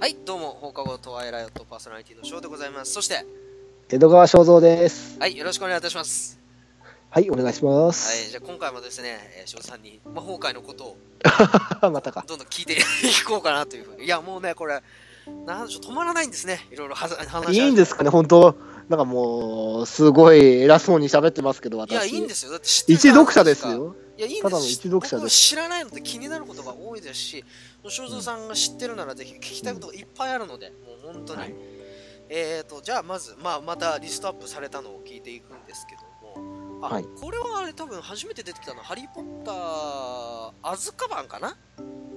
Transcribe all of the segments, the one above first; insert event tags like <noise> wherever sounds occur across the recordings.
はい、どうも、放課後トワイライトパーソナリティのショーでございます。そして、江戸川正蔵です。はい、よろしくお願いいたします。はい、お願いしまはい、す。じゃあ今回もですね、えー、翔さんに魔法界のことを <laughs> またか。どんどん聞いていこうかなというふうに。いや、もうね、これ、なんでしょう、止まらないんですね。いろいろはざ話いいんですかね、本当なんかもう、すごい偉そうに喋ってますけど、私。いや、いいんですよ。だって知ってる一読者ですよ。いや、いいんですただの一読者です知らないので気になることが多いですし、正蔵さんが知ってるならぜひ聞きたいことがいっぱいあるので、もう本当に。はいえーと、じゃあまず、まあ、またリストアップされたのを聞いていくんですけども、あ、はいこれはあれ多分初めて出てきたのは、ハリー・ポッター、アズカバンかな？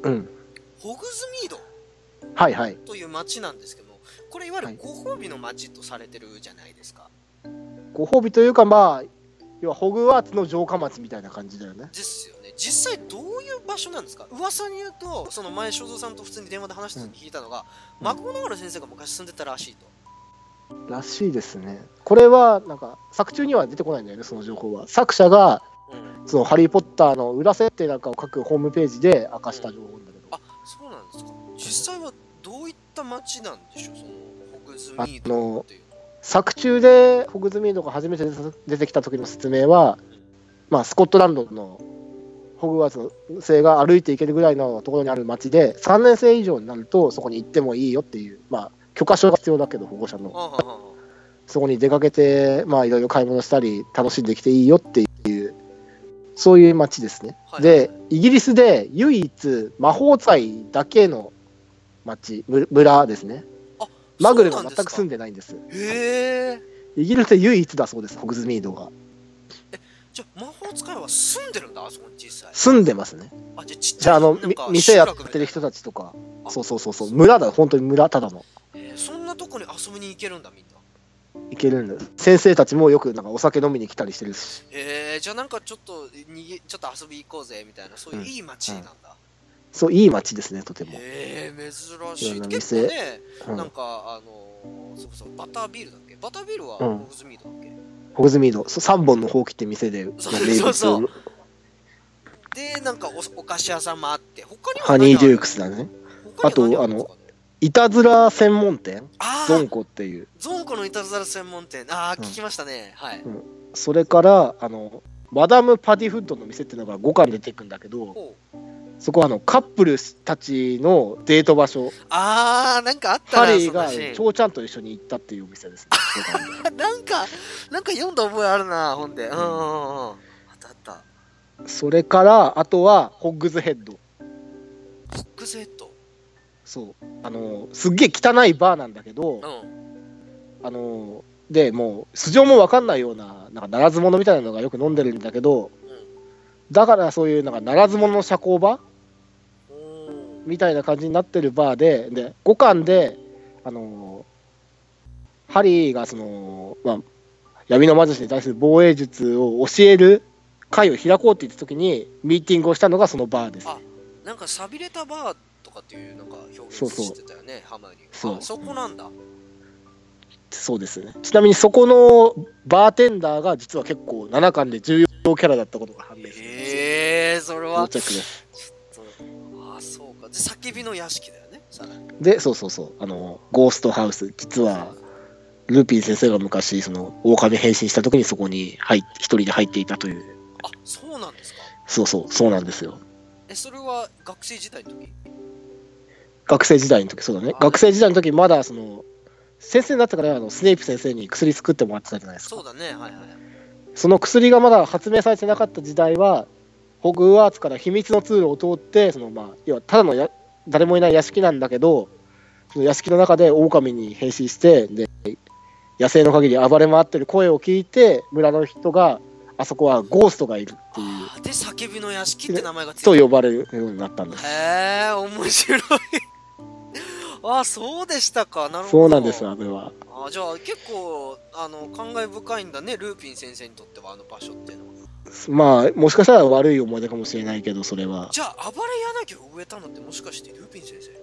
うん。ホグズミードはいはい。という町なんですけども、これいわゆるはいご褒美の町とされてるじゃないですか。ご褒美というか、まあ、要はホグワーツの城下町みたいな感じだよね。ですよね。実際どういう場所なんですか？噂に言うと、その前、正蔵さんと普通に電話で話した時に聞いたのが、うんマクゴナガル先生が昔住んでたらしいと。らしいですね。これは、なんか、作中には出てこないんだよね、その情報は。作者が、うん。そのハリー・ポッターの裏設定なんかを書くホームページで明かした情報なんだけど。あ、そうなんですか。実際はどういった町なんでしょう。その、ホグズミーっていうのは。作中でホグズミードが初めて出てきた時の説明は、まあ、スコットランドのホグワーツの生が歩いていけるぐらいのところにある町で3年生以上になるとそこに行ってもいいよっていう、まあ、許可証が必要だけど保護者の。そこに出かけて、まあ、いろいろ買い物したり楽しんできていいよっていうそういう町ですね、はいでイギリスで唯一魔法使だけの町む村ですね。あマグルが全く住んでないんです。へえ。イギリスで唯一だそうですホグズミードが。じゃあ魔法使いは住んでるんだ、あそこに実際。住んでますね。あ、じゃあちっちじゃああのゃいなんかみ店やってる人たちとか。あそうそうそうそう。村だ本当に村ただの。えーそんなとこに遊びに行けるんだ、みんな。行けるんです。先生たちもよくなんかお酒飲みに来たりしてるし。えー、じゃあなんかちょっと逃げ、ちょっと遊び行こうぜ、みたいな、そういういい街なんだ。そういい町ですねとても、えー、珍しい。い結構ね、うん。なんか、あのー、そうそう、バタービールだっけ？バタービールはうん。ホグズミードだっけ、ホグズミードそう3本のほうきって店でそう名そうそう。物で、なんかおお菓子屋さんもあって、他にはハニーデュークス。スだね。他には何るんですか？ねいたずら専門店。ゾンコっていう。ゾンコのいたずら専門店。ああ、うん。聞きましたね。はい。それからあのマダム・パディフッドの店っていうのが5巻で出てくるんだけどそこはあのカップルたちのデート場所あー、なんかあったな、ハリーがそんなシーン蝶ちゃんと一緒に行ったっていうお店ですね <laughs> なんか、なんか読んだ覚えあるな、本で。うんうんうん。あったあった。それからあとはホッグズヘッドホックスヘッド？そうあのすっげえ汚いバーなんだけどうん。あのでもう素性も分かんないようななんかならず者みたいなのがよく飲んでるんだけどだからそういうなんかならず者の社交場みたいな感じになってるバーでで5巻であのハリーがその、まあ、闇の魔術に対する防衛術を教える会を開こうって言った時にミーティングをしたのがそのバーです。あなんか寂れたバーとかっていうなんか表現してたよね、ハマーリーそう。あ、そこなんだ。そうですね。ちなみにそこのバーテンダーが実は結構7巻で重要キャラだったことが判明して。るんですよへえー、それは。ちょっとあー、そうか。で、叫びの屋敷だよね。でそうそうそう。あのゴーストハウス実はルピン先生が昔その狼変身した時にそこに入っ一人で入っていたという。あ、そうなんですか。そうそうそうなんですよ。え、それは学生時代の時？学生時代の時そうだね。あ学生時代の時まだその先生になってからあのスネイプ先生に薬作ってもらってたじゃないですかそうだね、はいはい。その薬がまだ発明されてなかった時代はホグワーツから秘密の通路を通ってそのまあ要はただのや誰もいない屋敷なんだけどその屋敷の中で狼に変身してで野生の限り暴れ回ってる声を聞いて村の人があそこはゴーストがいるっていうで、叫びの屋敷って名前がついとて呼ばれるようになったんですへえ、面白い。あ、そうでしたか。なるほど。そうなんですあれは。あじゃあ結構あの感慨深いんだねルーピン先生にとってはあの場所っていうのは。まあもしかしたら悪い思い出かもしれないけどそれは。じゃあ暴れ柳を植えたのってもしかしてルーピン先生違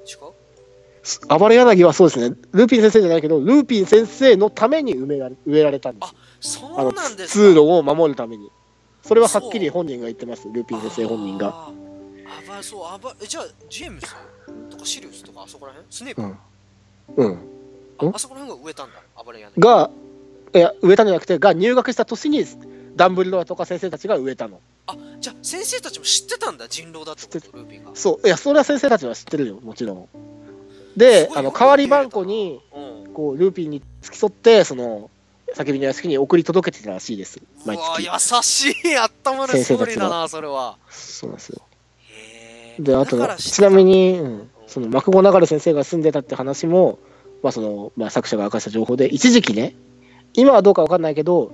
う？暴れ柳はそうですね。ルーピン先生じゃないけどルーピン先生のために埋められ植えられたんです。そうなんですか。通路を守るために。それははっきり本人が言ってますルーピン先生本人が。あー暴そう暴えじゃあジェームス？とかシリウスとかあそこら辺？スネープ、うんうん。んああそこら辺が植えたんだ？暴れ屋根が、いや、植えたんじゃなくて、が入学した年に、ダンブルドアとか先生たちが植えたの。あじゃあ先生たちも知ってたんだ人狼だってこ知ってとルーピンがそう、いや、それは先生たちは知ってるよ、もちろん。であの、代わり番号に、うんこう、ルーピンに付き添って、その、叫びの屋敷に送り届けてたらしいです。毎うわ月。優しい頭のストーリーだなそれはそうなんですよ。で、あとちなみに、うん、その、マクゴナガル先生が住んでたって話も、まあ、その、まあ、作者が明かした情報で、一時期ね、今はどうかわかんないけど、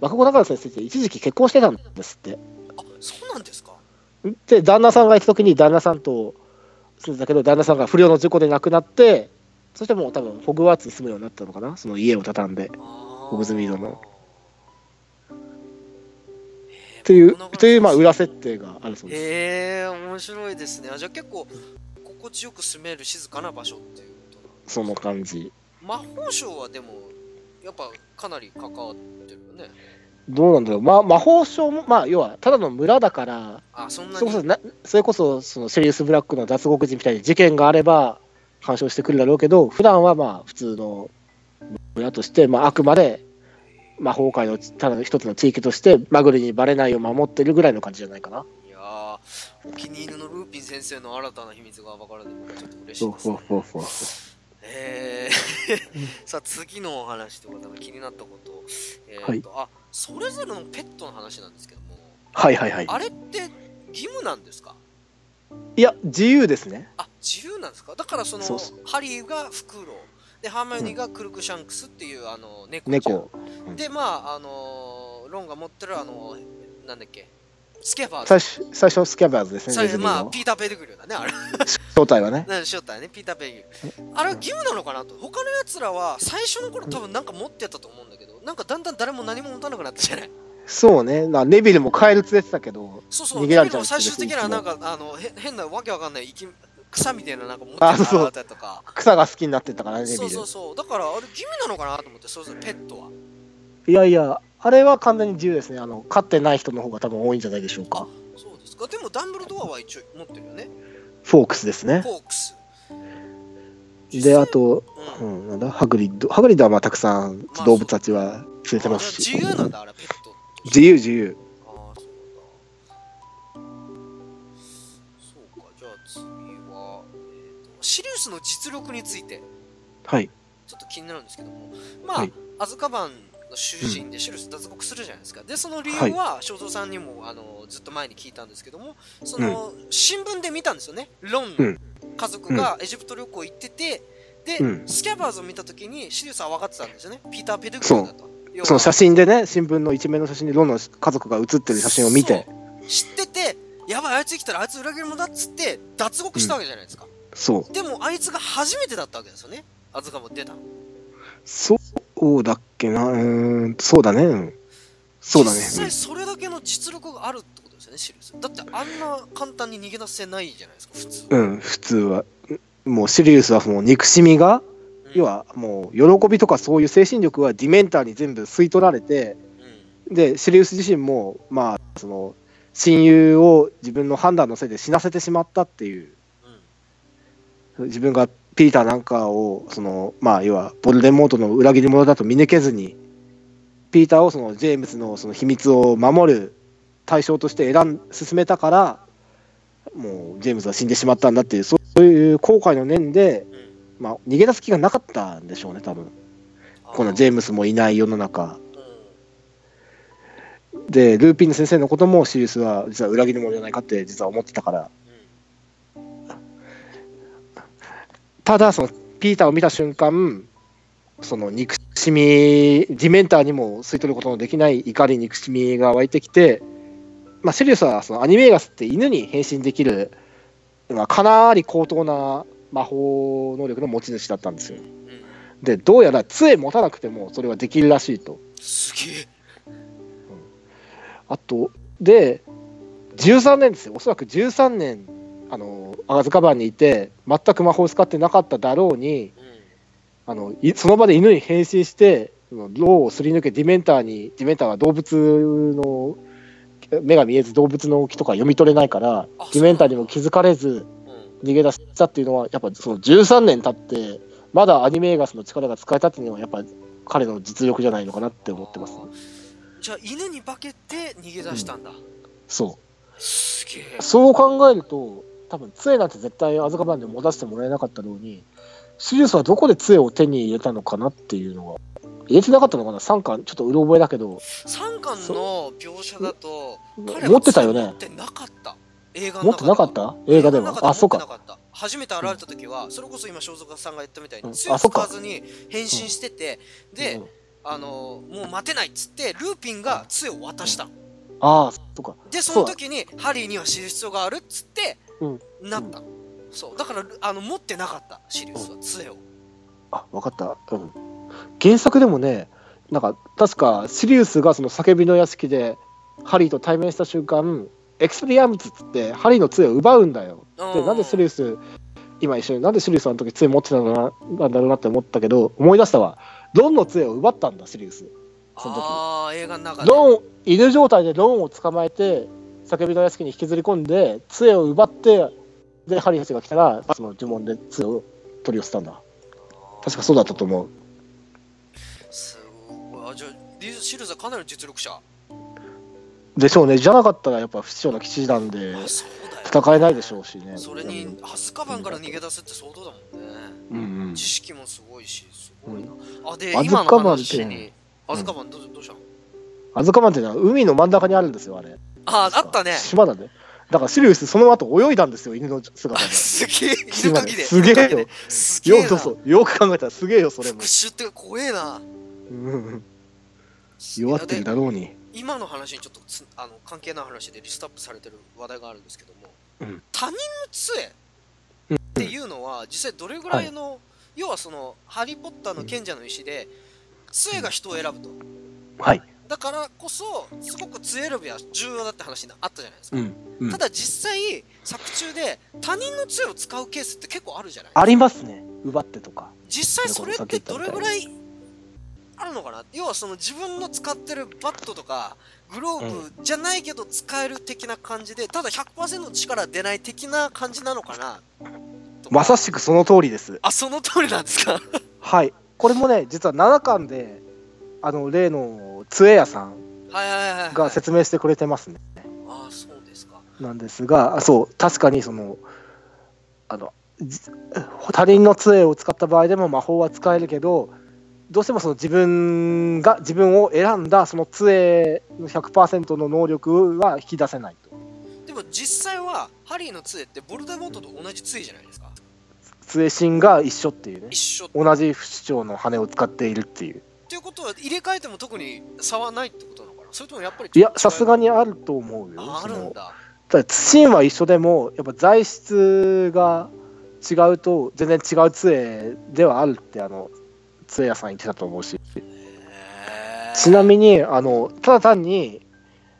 マクゴナガル先生って一時期結婚してたんですって。あそうなんですかで、旦那さんがいた時に旦那さんと住んでたけど、旦那さんが不良の事故で亡くなって、そしてもう多分、ホグワーツに住むようになったのかな、その家を畳んで。ホグズミードのっていう、という、まあ、裏設定があるそうです。へえ面白いですねあじゃあ結構心地よく住める静かな場所っていうことその感じ。魔法省はでもやっぱかなり関わってるよねどうなんだろう。まあ、魔法省も、まあ、要は、ただの村だから、あそんなに？それこそな、それこそ、その、シェリウス・ブラックの脱獄人みたいに事件があれば、干渉してくるだろうけど、普段はまあ、普通の村として、まあ、あくまで、魔法界のただの一つの地域として、マグリにバレないよう守ってるぐらいの感じじゃないかな。いやーお気に入りのルーピン先生の新たな秘密が分かるのもちょっと嬉しそいうです、そうね、そうそう。えーさあ次のお話ということで気になったこと,、えーとあそれぞれのペットの話なんですけどもはいはいはい。あれって義務なんですか？いや、自由ですね。あ自由なんですか？だからそのハリーがフクロウでハーマイオニーがクルクシャンクスっていうあの猫猫。でまああのロンが持ってるあのなんだっけスケバーズ。最初、最初スキャバーズですね。最初まあピーター・ペディグリューだねあれ。正体はね。<laughs> 正体ねピーター・ペディグリュー。あれは義務なのかなと。他のやつらは最初の頃多分なんか持ってたと思うんだけどなんかだんだん誰も何も持たなくなったじゃない。そうね。なネビルもカエル連れてたけど、そうそう逃げられちゃう最終的にはなんかあのへ変なわけわかんない生き草みたいななんか持ってたあそう。そうたりとか。草が好きになってたからね、ネビル。そうそうそう。だからあれ義務なのかなと思ってそれぞれペットはいやいや、あれは完全に自由ですね。あの、飼ってない人の方が多分多いんじゃないでしょうか。そうですかでもダンブルドアは一応持ってるよねフォークスですね。フォークスで、あと、ううんん、なんだ、ハグリッド。ハグリッドはまあたくさんまあ動物たちは連れてますし。自由なんだあれペット自由自由。ああそうそうかじゃあ次は、えーとシリウスの実力についてはい。ちょっと気になるんですけどもまあ、はいアズカバンの囚人でシリウス脱獄するじゃないですか。でその理由は正蔵さんにもあのずっと前に聞いたんですけどもその、新聞で見たんですよね。ロンのうん。家族がエジプト旅行行っててで、うん。スキャバーズを見た時にシリウスは分かってたんですよね。ピーター・ペデグリーだと。その写真でね、新聞の一面の写真でロンの家族が写ってる写真を見て、知っててやばいあいつ生きたらあいつ裏切り者だっつって脱獄したわけじゃないですか、そう。でもあいつが初めてだったわけですよね。アズカバン出たのそうだっけな、うーん、そうだね。うんそうだね。実際それだけの実力があるってことですよねシリウスだってあんな簡単に逃げ出せないじゃないですか普通、うん、普通は。もうシリウスはもう憎しみが、うん。要はもう喜びとかそういう精神力はディメンターに全部吸い取られて、うん。で、シリウス自身も、まあ、その、親友を自分の判断のせいで死なせてしまったっていう、うん。自分がピーターなんかを、その、まあ、要は、ボルデモートの裏切り者だと見抜けずに、ピーターをそのジェームズのその秘密を守る対象として選ん、進めたから、もうジェームズは死んでしまったんだっていう、そういう後悔の念で、まあ、逃げ出す気がなかったんでしょうね、多分このジェームスもいない世の中。で、ルーピンの先生のこともシリウスは実は裏切り者じゃないかって実は思ってたから、ただ、そのピーターを見た瞬間、その憎しみ、ディメンターにも吸い取ることのできない怒り、憎しみが湧いてきて、まあ、シリウスはそのアニメーガスって犬に変身できる、まあ、かなり高等な魔法能力の持ち主だったんですよ。うんうんで、どうやら杖持たなくてもそれはできるらしいと。すげえあと、で、13年ですよ、おそらく13年、あの、アガズカバンにいて、全く魔法を使ってなかっただろうに、うん。あのいその場で犬に変身して、ローをすり抜け、ディメンターに、ディメンターは動物の、目が見えず動物の気とか読み取れないからあ、ディメンターにも気づかれず、うん逃げ出したっていうのは、やっぱその13年経って、まだアニメーガスの力が使えたっていうのは、やっぱり彼の実力じゃないのかなって思ってます、あー。じゃあ犬に化けて逃げ出したんだ、そう。すげえ。そう考えると、多分杖なんて絶対アズカバンで持たせてもらえなかったのに、シリウスはどこで杖を手に入れたのかなっていうのが、入れてなかったのかな ?3 巻、ちょっとうろ覚えだけど、3巻の描写だと彼は持ってたよね？持ってなかった映画持ってなかった？映画では？あ、そうか。か初めて現れた時は、それこそ今正蔵さんが言ったみたいうん。に強くあそっか。使わずに変身してて、で、うん。あのもう待てないっつってルーピンが杖を渡した。のああ、そうか。でその時にハリーには知る必要があるっつって、うんなったのそうだからあの持ってなかったシリウスは杖をあ、わかった。うん。原作でもね、なんか、確か、シリウスがその叫びの屋敷で、ハリーと対面した瞬間、エクスペリアムスっつって、ハリーの杖を奪うんだよ。で、なんでシリウス、今一緒に、なんでシリウスあの時杖持ってたのななんだろうなって思ったけど、思い出したわ。ロンの杖を奪ったんだ、シリウス。その時ああ映画の中でロン、犬状態でロンを捕まえて、叫びの屋敷に引きずり込んで、杖を奪って、で、ハリーたちが来たら、その呪文で杖を取り寄せたんだ。確かそうだったと思う。すごいあじゃあリシリウスはかなりの実力者でしょうね。じゃなかったらやっぱ不死鳥の騎士団であそうだよ戦えないでしょうしね。それにアズカバンから逃げ出すって相当だもんねうんうん知。識もすごいしすごいな、あでアズ今のカバンって話にアズカバンどうどうしたの、アズカバンってのは海の真ん中にあるんですよ、あれ。ああったね。島なんで。だからシリウスその後泳いだんですよ、犬の姿で。<laughs> すげえ島犬鍵で。すげえよ。すげえよよく考えたらすげえよ、それも。復。讐って怖えな。うん。弱ってるだろうに。今の話にちょっとつあの関係ない話でリストアップされてる話題があるんですけども、うん。他人の杖っていうのは実際どれぐらいの、要はその「ハリー・ポッター」の賢者の石で杖が人を選ぶと。はい。だからこそすごく杖選びは重要だって話にあったじゃないですか、うん。うんただ実際作中で他人の杖を使うケースって結構あるじゃないありますね。奪ってとか。実際それってどれぐらいあるのかな？要はその自分の使ってるバットとかグローブじゃないけど使える的な感じでただ100%の力出ない的な感じなのかな？まさしくその通りです。あその通りなんですか？<laughs> はい。これもね、実は7巻で、あの、例の杖屋さんが説明してくれてますね。ああそうですかなんですが、あそう、確かにその、あの、じ他人の杖を使った場合でも魔法は使えるけど、どうしてもその自分が、自分を選んだその杖の100%の能力は引き出せないと。でも実際はハリーの杖ってボルデモートと同じ杖じゃないですか杖神が一緒っていうね一。緒っ同じ不死鳥の羽を使っているっていう。ていうことは入れ替えても特に差はないってことなのかな？それともやっぱりいや、さすがににあると思うよ。あるんだただ神は一緒でも、やっぱ材質が違うと、全然違う杖ではあるって、あの、杖屋さん言ってたと思うし。ちなみに、あの、ただ単に、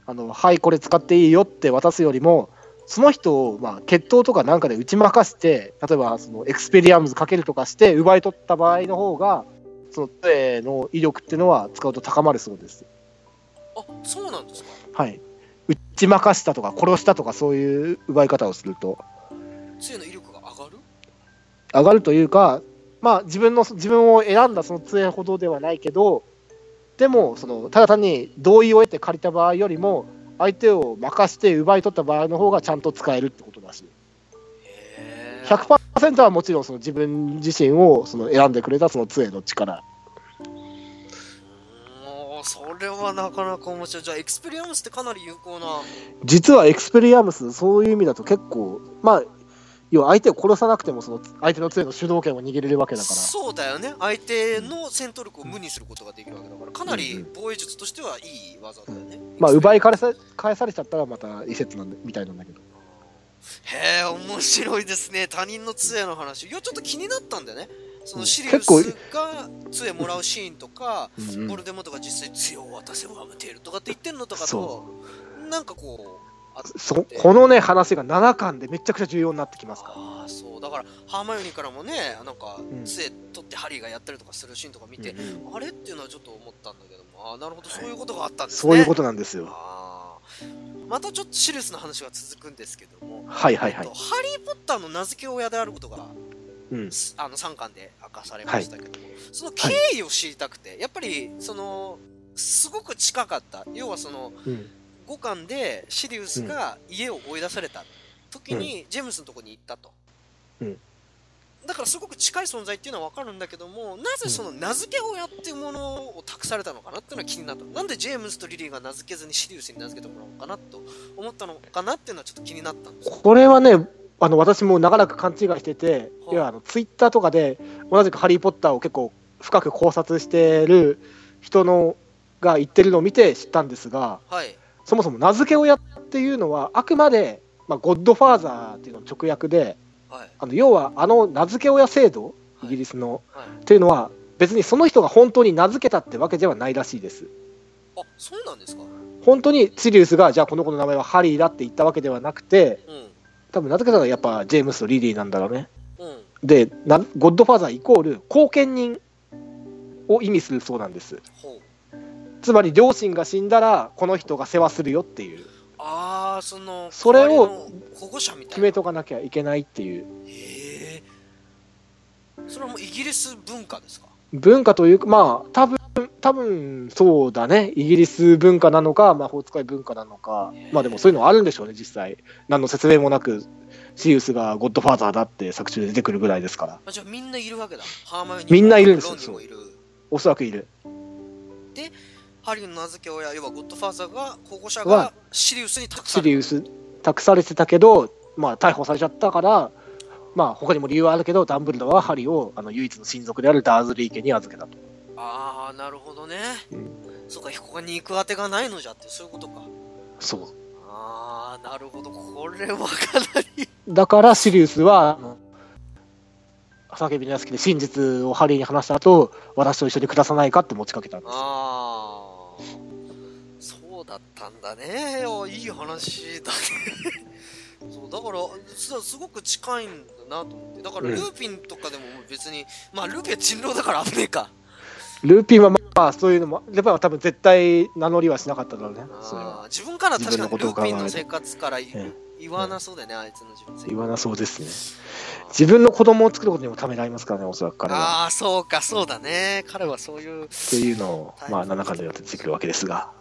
あの、はい、これ使っていいよって渡すよりも、その人を、まあ、決闘とかなんかで打ち負かして、例えば、その、エクスペリアムズかけるとかして、奪い取った場合の方が、その杖の威力っていうのは使うと高まるそうです。あそうなんですか。はい。打ち負かしたとか、殺したとか、そういう奪い方をすると、杖の威力が上がる？上がるというか、まあ、自分の自分を選んだその杖ほどではないけど、でもそのただ単に同意を得て借りた場合よりも、相手を任して奪い取った場合の方がちゃんと使えるってことだし、へー100%はもちろんその自分自身をその選んでくれたその杖の力、それはなかなか面白い。じゃあエクスペリアムスってかなり有効な。実はエクスペリアムス、そういう意味だと結構、まあ、要は相手を殺さなくてもその相手の杖の主導権を握れるわけだから。そうだよね。相手の戦闘力を無にすることができるわけだからかなり防衛術としてはいい技だよね、まあ、奪いか返さ返されちゃったらまた異説なんでみたいなんだけど。へえ面白いですね。他人の杖の話。いやちょっと気になったんだよね。そのシリウスが杖もらうシーンとか、うんボルデモートが実際杖を渡せをめているとかって言ってんのとかとそなんかこうそこのね話が7巻でめちゃくちゃ重要になってきますから。ああそう。だからハーマイオニーからもねなんかん。杖取ってハリーがやったりとかするシーンとか見て、あれ？っていうのはちょっと思ったんだけども。ああなるほど。そういうことがあったんですね、そういうことなんですよ。あーまたちょっとシリウスの話が続くんですけども、はいはいはい。えっと。ハリー・ポッターの名付け親であることがうん。すあの3巻で明かされましたけども、その経緯を知りたくて、やっぱりそのすごく近かった。要はそのうん。5巻でシリウスが家を追い出された時にジェームスのとこに行ったと、うんだからすごく近い存在っていうのは分かるんだけどもなぜその名付け親っていうものを託されたのかなっていうのは気になった。なんでジェームスとリリーが名付けずにシリウスに名付けてもらおうかなと思ったのかなっていうのはちょっと気になったんですよ。これはね、あの私も長らく勘違いしてて、はい。いやあのツイッターとかで同じく「ハリー・ポッター」を結構深く考察してる人のが言ってるのを見て知ったんですが、はい。そもそも名付け親っていうのは、あくまで、まあ、ゴッドファーザーっていうのの直訳で、はい。あの要はあの名付け親制度、はい。イギリスの、はい。っていうのは、別にその人が本当に名付けたってわけではないらしいです。あそうなんですか？本当にシリウスが、じゃあこの子の名前はハリーだって言ったわけではなくて、うん。多分名付けたのはやっぱジェームスとリリーなんだろうね。うん。でな、ゴッドファーザーイコール後見人を意味するそうなんです。つまり両親が死んだら、この人が世話するよっていう、ああそのそれを保護者みたいな。決めとかなきゃいけないっていう。へえそれはもうイギリス文化ですか？文化というか、まあ、多分多分そうだね、イギリス文化なのか、魔法使い文化なのか、まあでもそういうのあるんでしょうね、実際。何の説明もなく、シリウスがゴッドファーザーだって作中で出てくるぐらいですから、あじゃあみんないるわけだ。ハーマイオニーもみんないるんですよおそらくいる。ハリーの名付け親要はゴッドファーザーが保護者はがシリウスに託さシリウス、託されてたけど、まあ逮捕されちゃったから、まあ他にも理由はあるけど、ダンブルドアはハリーをあの唯一の親族であるダーズリー家に預けたと。ああなるほどね、うん。そうか他に行くあてがないのじゃってそういうことか。そう。ああなるほど。これはかなり。だからシリウスは、あの叫びの屋敷で真実をハリーに話した後、私と一緒に暮らさないかって持ちかけたんです。あったんだね。いやいい話だね。<laughs> そうだからすすごく近いんだなと思って。だからうん。ルーピンとかでも別に、まあルーピンは人狼だから危ねえか。ルーピンはまあそういうのも、レバーは多分絶対名乗りはしなかっただろうね、自分から確かにルーピンの生活から言わなそうだよね、あいつの自分言わなそうですね。自分の子供を作ることにもためらいますからね、おそらく彼は。ああそうかそうだね。彼はそういうっていうのを、まあ、7巻でやって出てくるわけですが、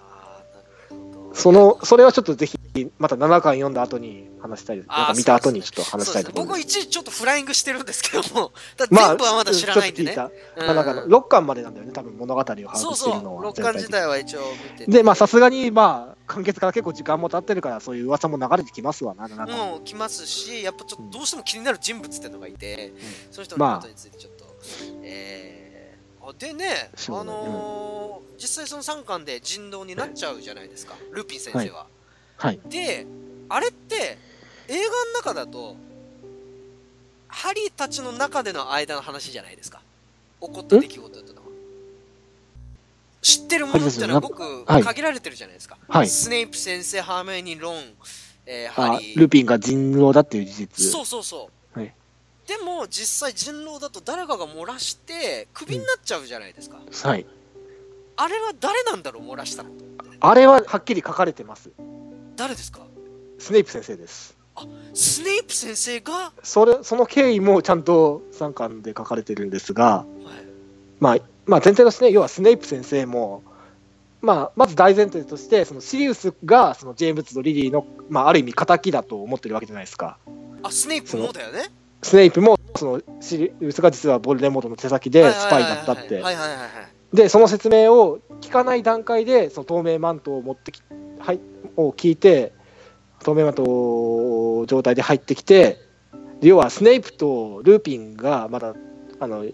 その、それはちょっとぜひ、また7巻読んだ後に話したいなんか見た後にちょっと話したいとそうですね。僕。一時ちょっとフライングしてるんですけどもただまあ、全部はまだ知らないんでね、ちょっと聞いた。うん。7巻の6巻までなんだよね、多分物語を把握そうそしてるのは。う六巻自体は一応見てて。で、まあ、さすがに、まあ、完結から結構時間も経ってるから、そういう噂も流れてきますわな、7巻。もう来ますしやっぱちょっとどうしても気になる人物っていうのがいて、その人まあ。のことについてちょっと、えー、あでねあのー実際その3巻で人狼になっちゃうじゃないですかルピン先生は、はい。であれって映画の中だとハリーたちの中での間の話じゃないですか。起こった出来事っていうのは。知ってるものっていうのはごくはい。限られてるじゃないですか、はい。スネイプ先生ハーメイニーロン、えーあハリー。ルピンが人狼だっていう事実。そうそうそう、はいでも実際人狼だと誰かが漏らしてクビになっちゃうじゃないですか、はい。あれは誰なんだろう漏らしたの？あれははっきり書かれてます。誰ですか？スネイプ先生です。スネイプ先生が、はそれ、その経緯もちゃんと3巻で書かれてるんですが、い、まあ、まあ、前提として、要はスネイプ先生も、まあ、まず大前提として、そのシリウスがそのジェームズとリリーの、まあ、ある意味、敵だと思ってるわけじゃないですか。あスネイプもだよねスネイプも、そのシリウスが実はボルデモートの手先でスパイだったって。はいはいはいはい。はいで、その説明を聞かない段階で、その透明マントを持ってき、はい、を聞いて、透明マント状態で入ってきて、で要はスネイプとルーピンがまだ、あの、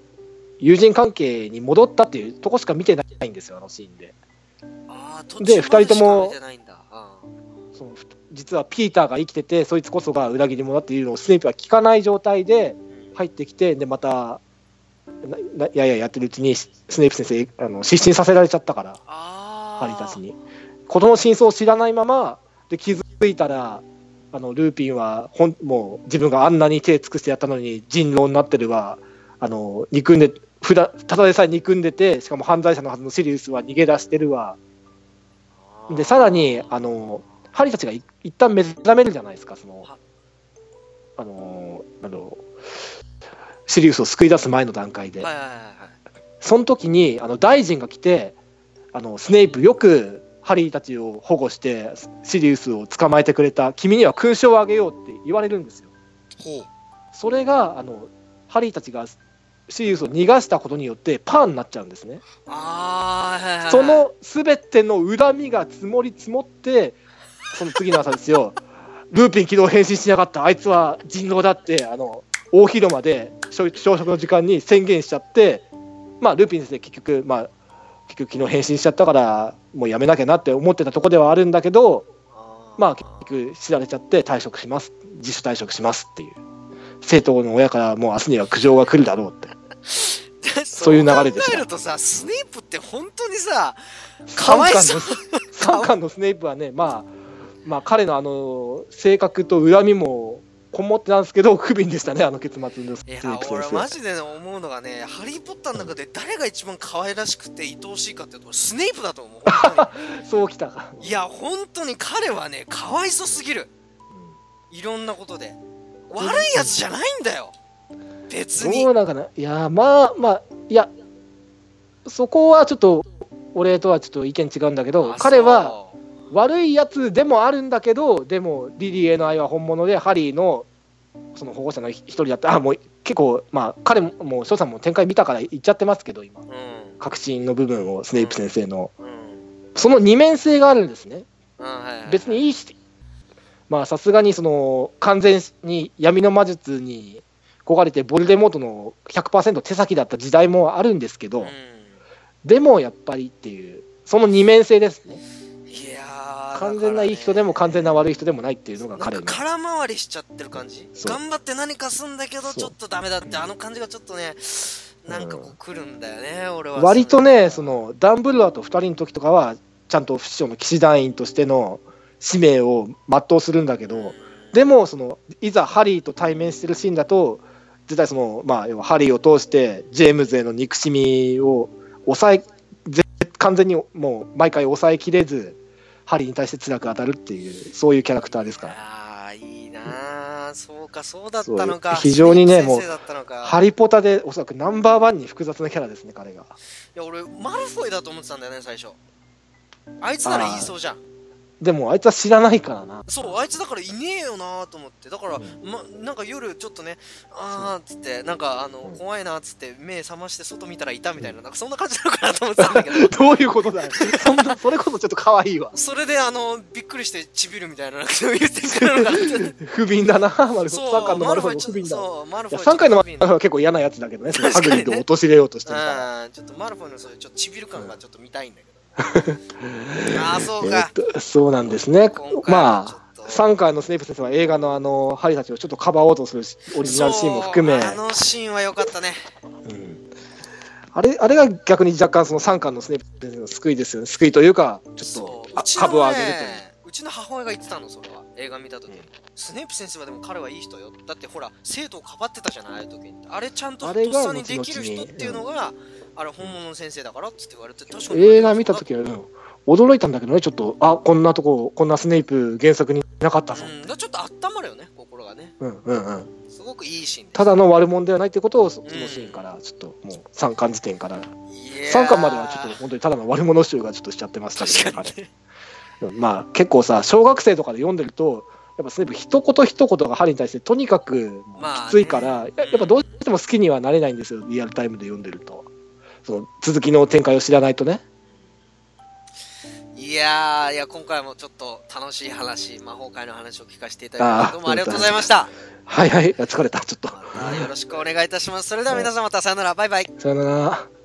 友人関係に戻ったっていうとこしか見てないんですよ、あのシーンで。で中ましか二人とも見てないんだ。あその実はピーターが生きてて、そいつこそが裏切り者だっていうのをスネイプは聞かない状態でー入ってきて、で、また、ななやややってるうちにスネイプ先生あの失神させられちゃったから。あハリーたちに。事の真相を知らないまま、で気づいたら、あのルーピンはほんもう自分があんなに手尽くしてやったのに人狼になってるわ、あの憎んで、普段ただでさえ憎んでて、しかも犯罪者のはずのシリウスは逃げ出してるわ。で、さらに、あの、ハリーたちがい一旦目覚めるじゃないですか、そのは、あの、あの、シリウスを救い出す前の段階で、はいはいはいはい。その時にあの大臣が来てあのスネイプよくハリーたちを保護してシリウスを捕まえてくれた。君には勲章をあげようって言われるんですよ。それがあのハリーたちがシリウスを逃がしたことによってパーになっちゃうんですね。はいはいはいその全ての恨みが積もり積もってその次の朝ですよ。ルーピン昨日変身しなかった。あいつは人狼だってあの大広間で朝朝食の時間に宣言しちゃってまあルーピン先生結局まあ結局昨日変身しちゃったからもうやめなきゃなって思ってたとこではあるんだけどまあ結局知られちゃって退職します。自主退職しますっていう。生徒の親からもう明日には苦情が来るだろうって。<laughs> そういう流れでした考えるとさスネープって本当にさかわいそう。三巻のスネイプはね、まあ、まあ彼のあの性格と恨みもこもってなんですけど <laughs> 不憫でしたねあの結末の。いや俺生マジで思うのがね「ハリー・ポッター」の中で誰が一番可愛らしくて愛おしいかっていうと俺スネープだと思う。本 <laughs> そうきた。か、いや本当に彼はねかわいそすぎる。いろんなことで。悪いやつじゃないんだよ。別に。どうなんかな。いやまあまあいやそこはちょっと俺とはちょっと意見違うんだけどあ彼はそ悪いやつでもあるんだけどでもリリーへの愛は本物でハリーのその保護者の一人だってあもう結構まあ彼ももう翔さんも展開見たから言っちゃってますけど今。ううん。確信の部分をスネイプ先生の。うん。その二面性があるんですね。うんはいはい。別にいいし。まあさすがにその完全に闇の魔術に焦がれてボルデモートの100%手先だった時代もあるんですけど、うん。でもやっぱりっていうその二面性ですね完全ないい人でも完全な悪い人でもないっていうのが彼の。か空回りしちゃってる感じ。頑張って何かすんだけどちょっとダメだってあの感じがちょっとねなんかこう来るんだよね、俺は。割とねそのダンブルドアと2人の時とかはちゃんと不死鳥の騎士団員としての使命を全うするんだけどでもそのいざハリーと対面してるシーンだと絶対その、まあ、要はハリーを通してジェームズへの憎しみを抑えぜ完全にもう毎回抑えきれずハリーに対して辛く当たるっていうそういうキャラクターですから。ああいいなあそうかそうだったのか。非常にねスネイプ先生だったのか。ハリポタでおそらくナンバーワンに複雑なキャラですね彼が。いや俺マルフォイだと思ってたんだよね最初。あいつなら言いそうじゃんでもあいつは知らないからな。そうあいつだからいねえよなと思って。だから、うん。ま、なんか夜ちょっとねあーっつってなんかあの、うん怖いなっつって目覚まして外見たらいたみたいななんかそんな感じなのかなと思ってたんだけど。<laughs> どういうことだよ。そんなそれこそちょっと可愛いわ。それであのびっくりしてちびるみたいななんかそういう展開なの <laughs> 不憫だな、マルフそう3巻のマルフォ不憫だ。わ。そうマルフォイ3回のマルフォイは結構嫌なやつだけどね、ハグリッドを陥れようとしてるから。うんちょっとマルフォイのそういうちょっとちびる感がちょっと見たいんだけど <laughs> ああそうか。そうなんですね。まあ、っと3回のスネイプ先生は映画のあの、ハリーたちをちょっとかばおうとするオリジナルシーンも含め、あのシーンは良かったね。うん。あれあれが逆に若干その3巻のスネイプ先生の救いですよね。救いというか、ちょっと株を上げるという。うちの母親が言ってたのそれは。映画見た時。に、スネープ先生はでも彼はいい人よ。だってほら生徒をかばってたじゃないああいう時にあれちゃんととっにできる人っていうのがあれ本物の先生だからっつって言われて確かに。映画見た時は、うん驚いたんだけどね、ちょっと、あこんなとこ、こんなスネイプ原作になかったぞ。うん、ちょっと温まるよね心がね。うんうんうん。すごくいいシーンです。ただの悪者ではないってことをそそのシーンからちょっともう3巻時点から。いやー。3巻まではちょっと本当にただの悪者集がちょっとしちゃってましたけどね <laughs> まあ結構さ小学生とかで読んでるとやっぱスネープ一言一言がハリーに対してとにかくまあねきついから、ややっぱどうしても好きにはなれないんですよリアルタイムで読んでるとその続きの展開を知らないとね。いやーいや今回もちょっと楽しい話魔法界の話を聞かせていただきどうもありがとうございました。はいはい疲れた。ちょっと。よろしくお願いいたします。それでは皆さんまたさよなら。バイバイ。さよなら